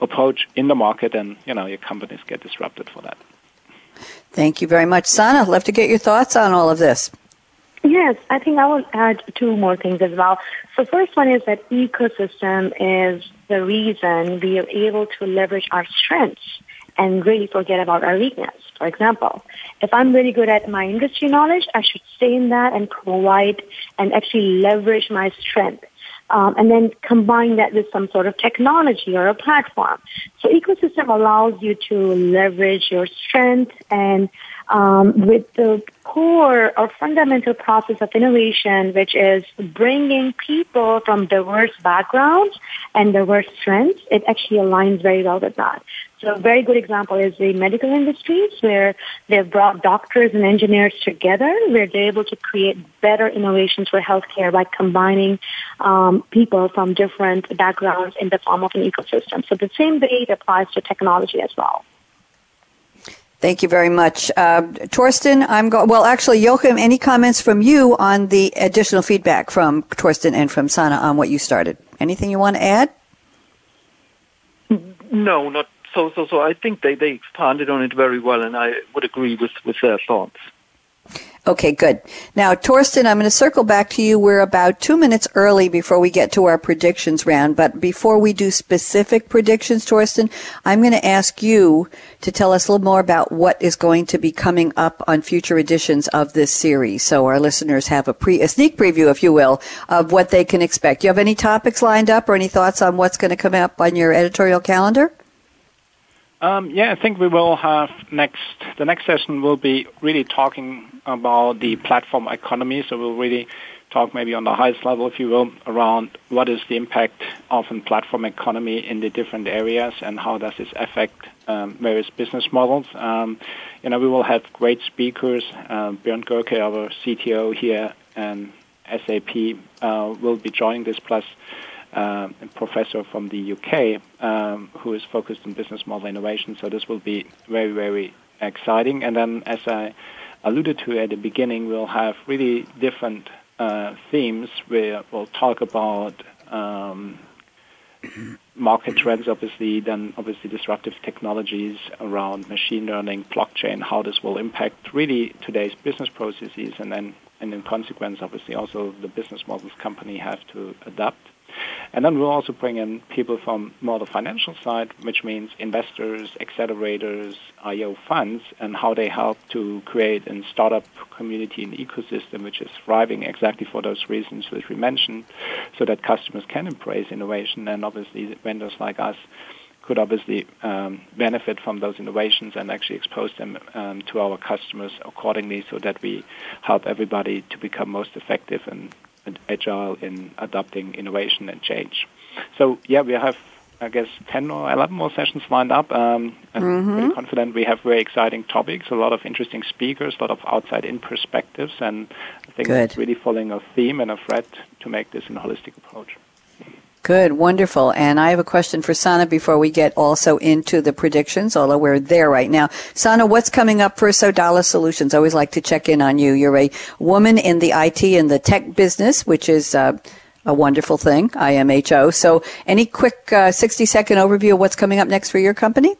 approach in the market and you know your companies get disrupted for that. Thank you very much. Sana love to get your thoughts on all of this. Yes i think i will add two more things as well. So first one is that ecosystem is the reason we are able to leverage our strengths and really forget about our weakness. For example, if I'm really good at my industry knowledge, I should stay in that and provide and actually leverage my strength. Um, and then combine that with some sort of technology or a platform. So ecosystem allows you to leverage your strength and um, with the core or fundamental process of innovation, which is bringing people from diverse backgrounds and diverse strengths, it actually aligns very well with that. So a very good example is the medical industries where they've brought doctors and engineers together where they're able to create better innovations for healthcare by combining um, people from different backgrounds in the form of an ecosystem. So the same way it applies to technology as well. Thank you very much. Uh, Thorsten, I'm go- well, actually, Joachim, any comments from you on the additional feedback from Thorsten and from Sana on what you started? Anything you want to add? No, not so. So, so I think they, they expanded on it very well, and I would agree with, with their thoughts. Okay, good. Now, Thorsten, I'm going to circle back to you. We're about two minutes early before we get to our predictions round. But before we do specific predictions, Thorsten, I'm going to ask you to tell us a little more about what is going to be coming up on future editions of this series. So our listeners have a pre, a sneak preview, if you will, of what they can expect. Do you have any topics lined up or any thoughts on what's going to come up on your editorial calendar? Um, yeah, I think we will have next. The next session will be really talking about the platform economy. So we'll really talk maybe on the highest level, if you will, around what is the impact of a platform economy in the different areas and how does this affect um, various business models. Um, you know, we will have great speakers. Uh, Björn Goerke, our CTO here, and SAP uh, will be joining this. Plus uh, a professor from the UK um, who is focused on business model innovation. So this will be very, very exciting. And then, as I alluded to at the beginning, we'll have really different uh, themes where we'll talk about um, [COUGHS] market trends, obviously, then obviously disruptive technologies around machine learning, blockchain, how this will impact really today's business processes, and then and in consequence, obviously, also the business models company have to adapt. And then we'll also bring in people from more the financial side, which means investors, accelerators, IO funds, and how they help to create a startup community and ecosystem which is thriving exactly for those reasons which we mentioned, so that customers can embrace innovation. And obviously vendors like us could obviously um, benefit from those innovations and actually expose them um, to our customers accordingly so that we help everybody to become most effective and agile in adopting innovation and change. So yeah, we have I guess 10 or 11 more sessions lined up. Um, I'm mm-hmm. pretty confident we have very exciting topics, a lot of interesting speakers, a lot of outside-in perspectives, and I think Good. it's really following a theme and a thread to make this a holistic approach. Good, wonderful. And I have a question for Sana before we get also into the predictions, although we're there right now. Sana, what's coming up for Sodales Solutions? I always like to check in on you. You're a woman in the IT and the tech business, which is uh, a wonderful thing, IMHO. So, any quick uh, 60 second overview of what's coming up next for your company?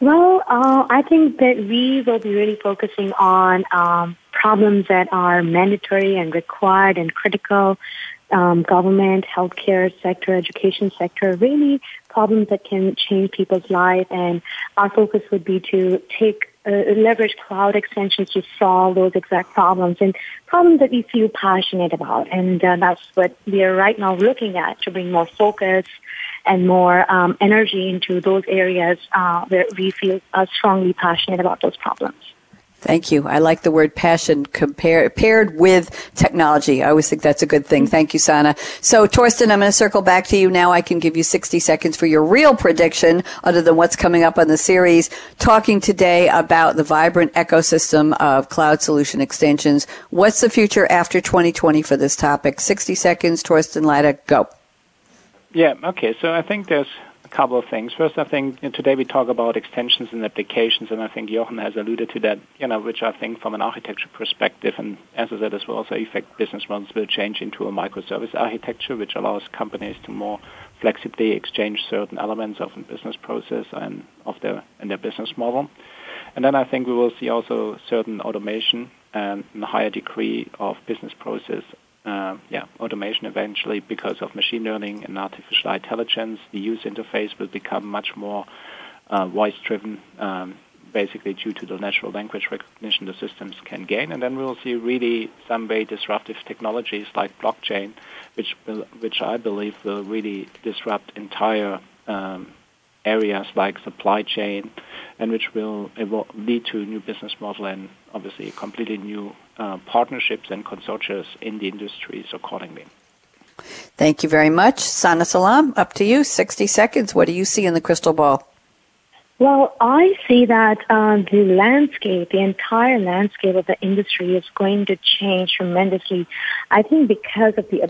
Well, uh, I think that we will be really focusing on um, problems that are mandatory and required and critical. Um, government, healthcare sector, education sector, really problems that can change people's lives. And our focus would be to take uh, leverage cloud extensions to solve those exact problems and problems that we feel passionate about. And uh, that's what we are right now looking at to bring more focus and more um, energy into those areas uh, where we feel uh, strongly passionate about those problems. Thank you. I like the word passion compare, paired with technology. I always think that's a good thing. Thank you, Sana. So, Thorsten, I'm going to circle back to you now. I can give you 60 seconds for your real prediction, other than what's coming up on the series. Talking today about the vibrant ecosystem of cloud solution extensions. What's the future after 2020 for this topic? 60 seconds, Thorsten Leider, go. Yeah, okay. So I think there's a couple of things. First, I think you know, today we talk about extensions and applications, and I think Jochen has alluded to that, you know, which I think from an architecture perspective, and as I said as well, also affect business models will change into a microservice architecture, which allows companies to more flexibly exchange certain elements of a business process and of their and their business model. And then I think we will see also certain automation and a higher degree of business process uh, yeah, automation eventually because of machine learning and artificial intelligence. The user interface will become much more uh, voice-driven, um, basically due to the natural language recognition the systems can gain. And then we'll see really some very disruptive technologies like blockchain, which will, which I believe will really disrupt entire um, areas like supply chain, and which will lead to a new business model and obviously completely new uh, partnerships and consortia in the industries accordingly. Thank you very much. Sana Salam, up to you. 60 seconds. What do you see in the crystal ball? Well, I see that uh, the landscape, the entire landscape of the industry is going to change tremendously. I think because of the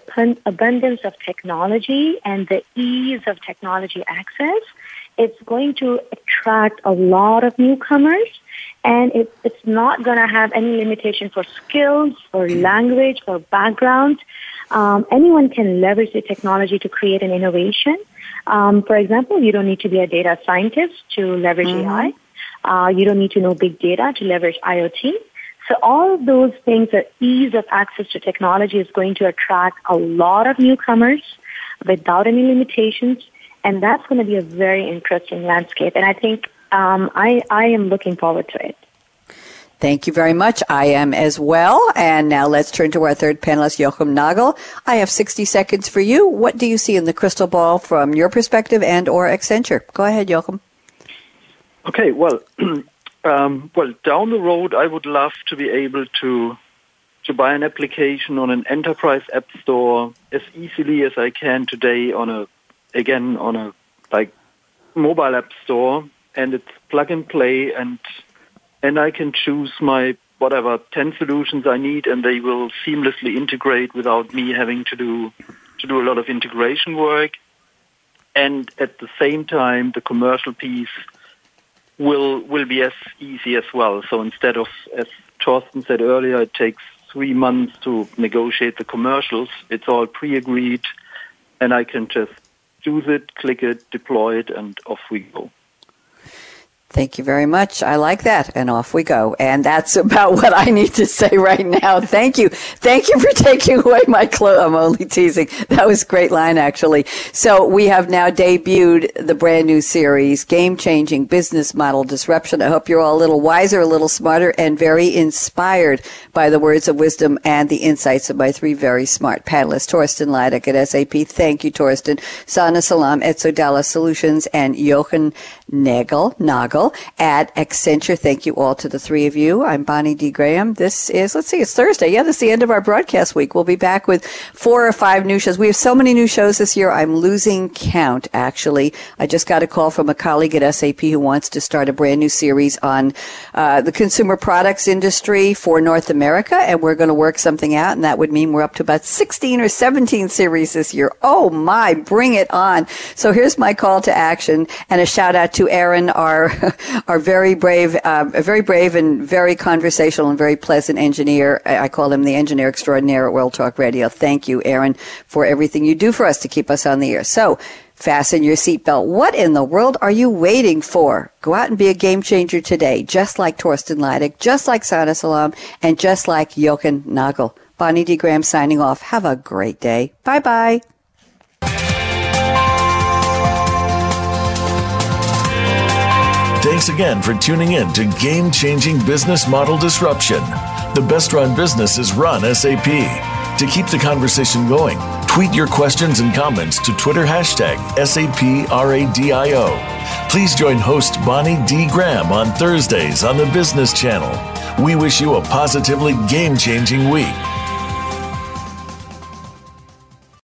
abundance of technology and the ease of technology access, it's going to attract a lot of newcomers and it, it's not going to have any limitation for skills or language or background. Um, anyone can leverage the technology to create an innovation. Um, for example, you don't need to be a data scientist to leverage mm-hmm. AI. Uh, you don't need to know big data to leverage IoT. So all of those things, the ease of access to technology is going to attract a lot of newcomers without any limitations. And that's going to be a very interesting landscape. And I think um, I, I am looking forward to it. Thank you very much. I am as well. And now let's turn to our third panelist, Joachim Nagel. I have 60 seconds for you. What do you see in the crystal ball from your perspective and or Accenture? Go ahead, Joachim. Okay, well, [CLEARS THROAT] um, well, down the road, I would love to be able to to buy an application on an enterprise app store as easily as I can today on a again on a like mobile app store and it's plug and play and and I can choose my whatever 10 solutions I need and they will seamlessly integrate without me having to do to do a lot of integration work. And at the same time the commercial piece will will be as easy as well. So instead of as Thorsten said earlier it takes 3 months to negotiate the commercials it's all pre-agreed and I can just choose it click it deploy it and off we go Thank you very much. I like that. And off we go. And that's about what I need to say right now. Thank you. Thank you for taking away my clothes. I'm only teasing. That was a great line, actually. So we have now debuted the brand new series, Game Changing Business Model Disruption. I hope you're all a little wiser, a little smarter, and very inspired by the words of wisdom and the insights of my three very smart panelists, Thorsten Leiduck at SAP. Thank you, Thorsten. Sana Salam at Sodales Solutions and Jochen Nagel, Nagel at Accenture. Thank you all to the three of you. I'm Bonnie D. Graham. This is, let's see, it's Thursday. Yeah, this is the end of our broadcast week. We'll be back with four or five new shows. We have so many new shows this year. I'm losing count, actually. I just got a call from a colleague at SAP who wants to start a brand new series on uh, the consumer products industry for North America, and we're going to work something out, and that would mean we're up to about 16 or 17 series this year. Oh my, bring it on. So here's my call to action and a shout out to Aaron, our our very brave, uh, very brave and very conversational and very pleasant engineer. I call him the engineer extraordinaire at World Talk Radio. Thank you, Aaron, for everything you do for us to keep us on the air. So, fasten your seatbelt. What in the world are you waiting for? Go out and be a game changer today, just like Thorsten Leiduck, just like Sana Salam, and just like Jochen Nagel. Bonnie D. Graham signing off. Have a great day. Bye bye. Thanks again for tuning in to Game Changing Business Model Disruption. The best run businesses run SAP. To keep the conversation going, tweet your questions and comments to Twitter hashtag SAPRADIO. Please join host Bonnie D. Graham on Thursdays on the Business Channel. We wish you a positively game changing week.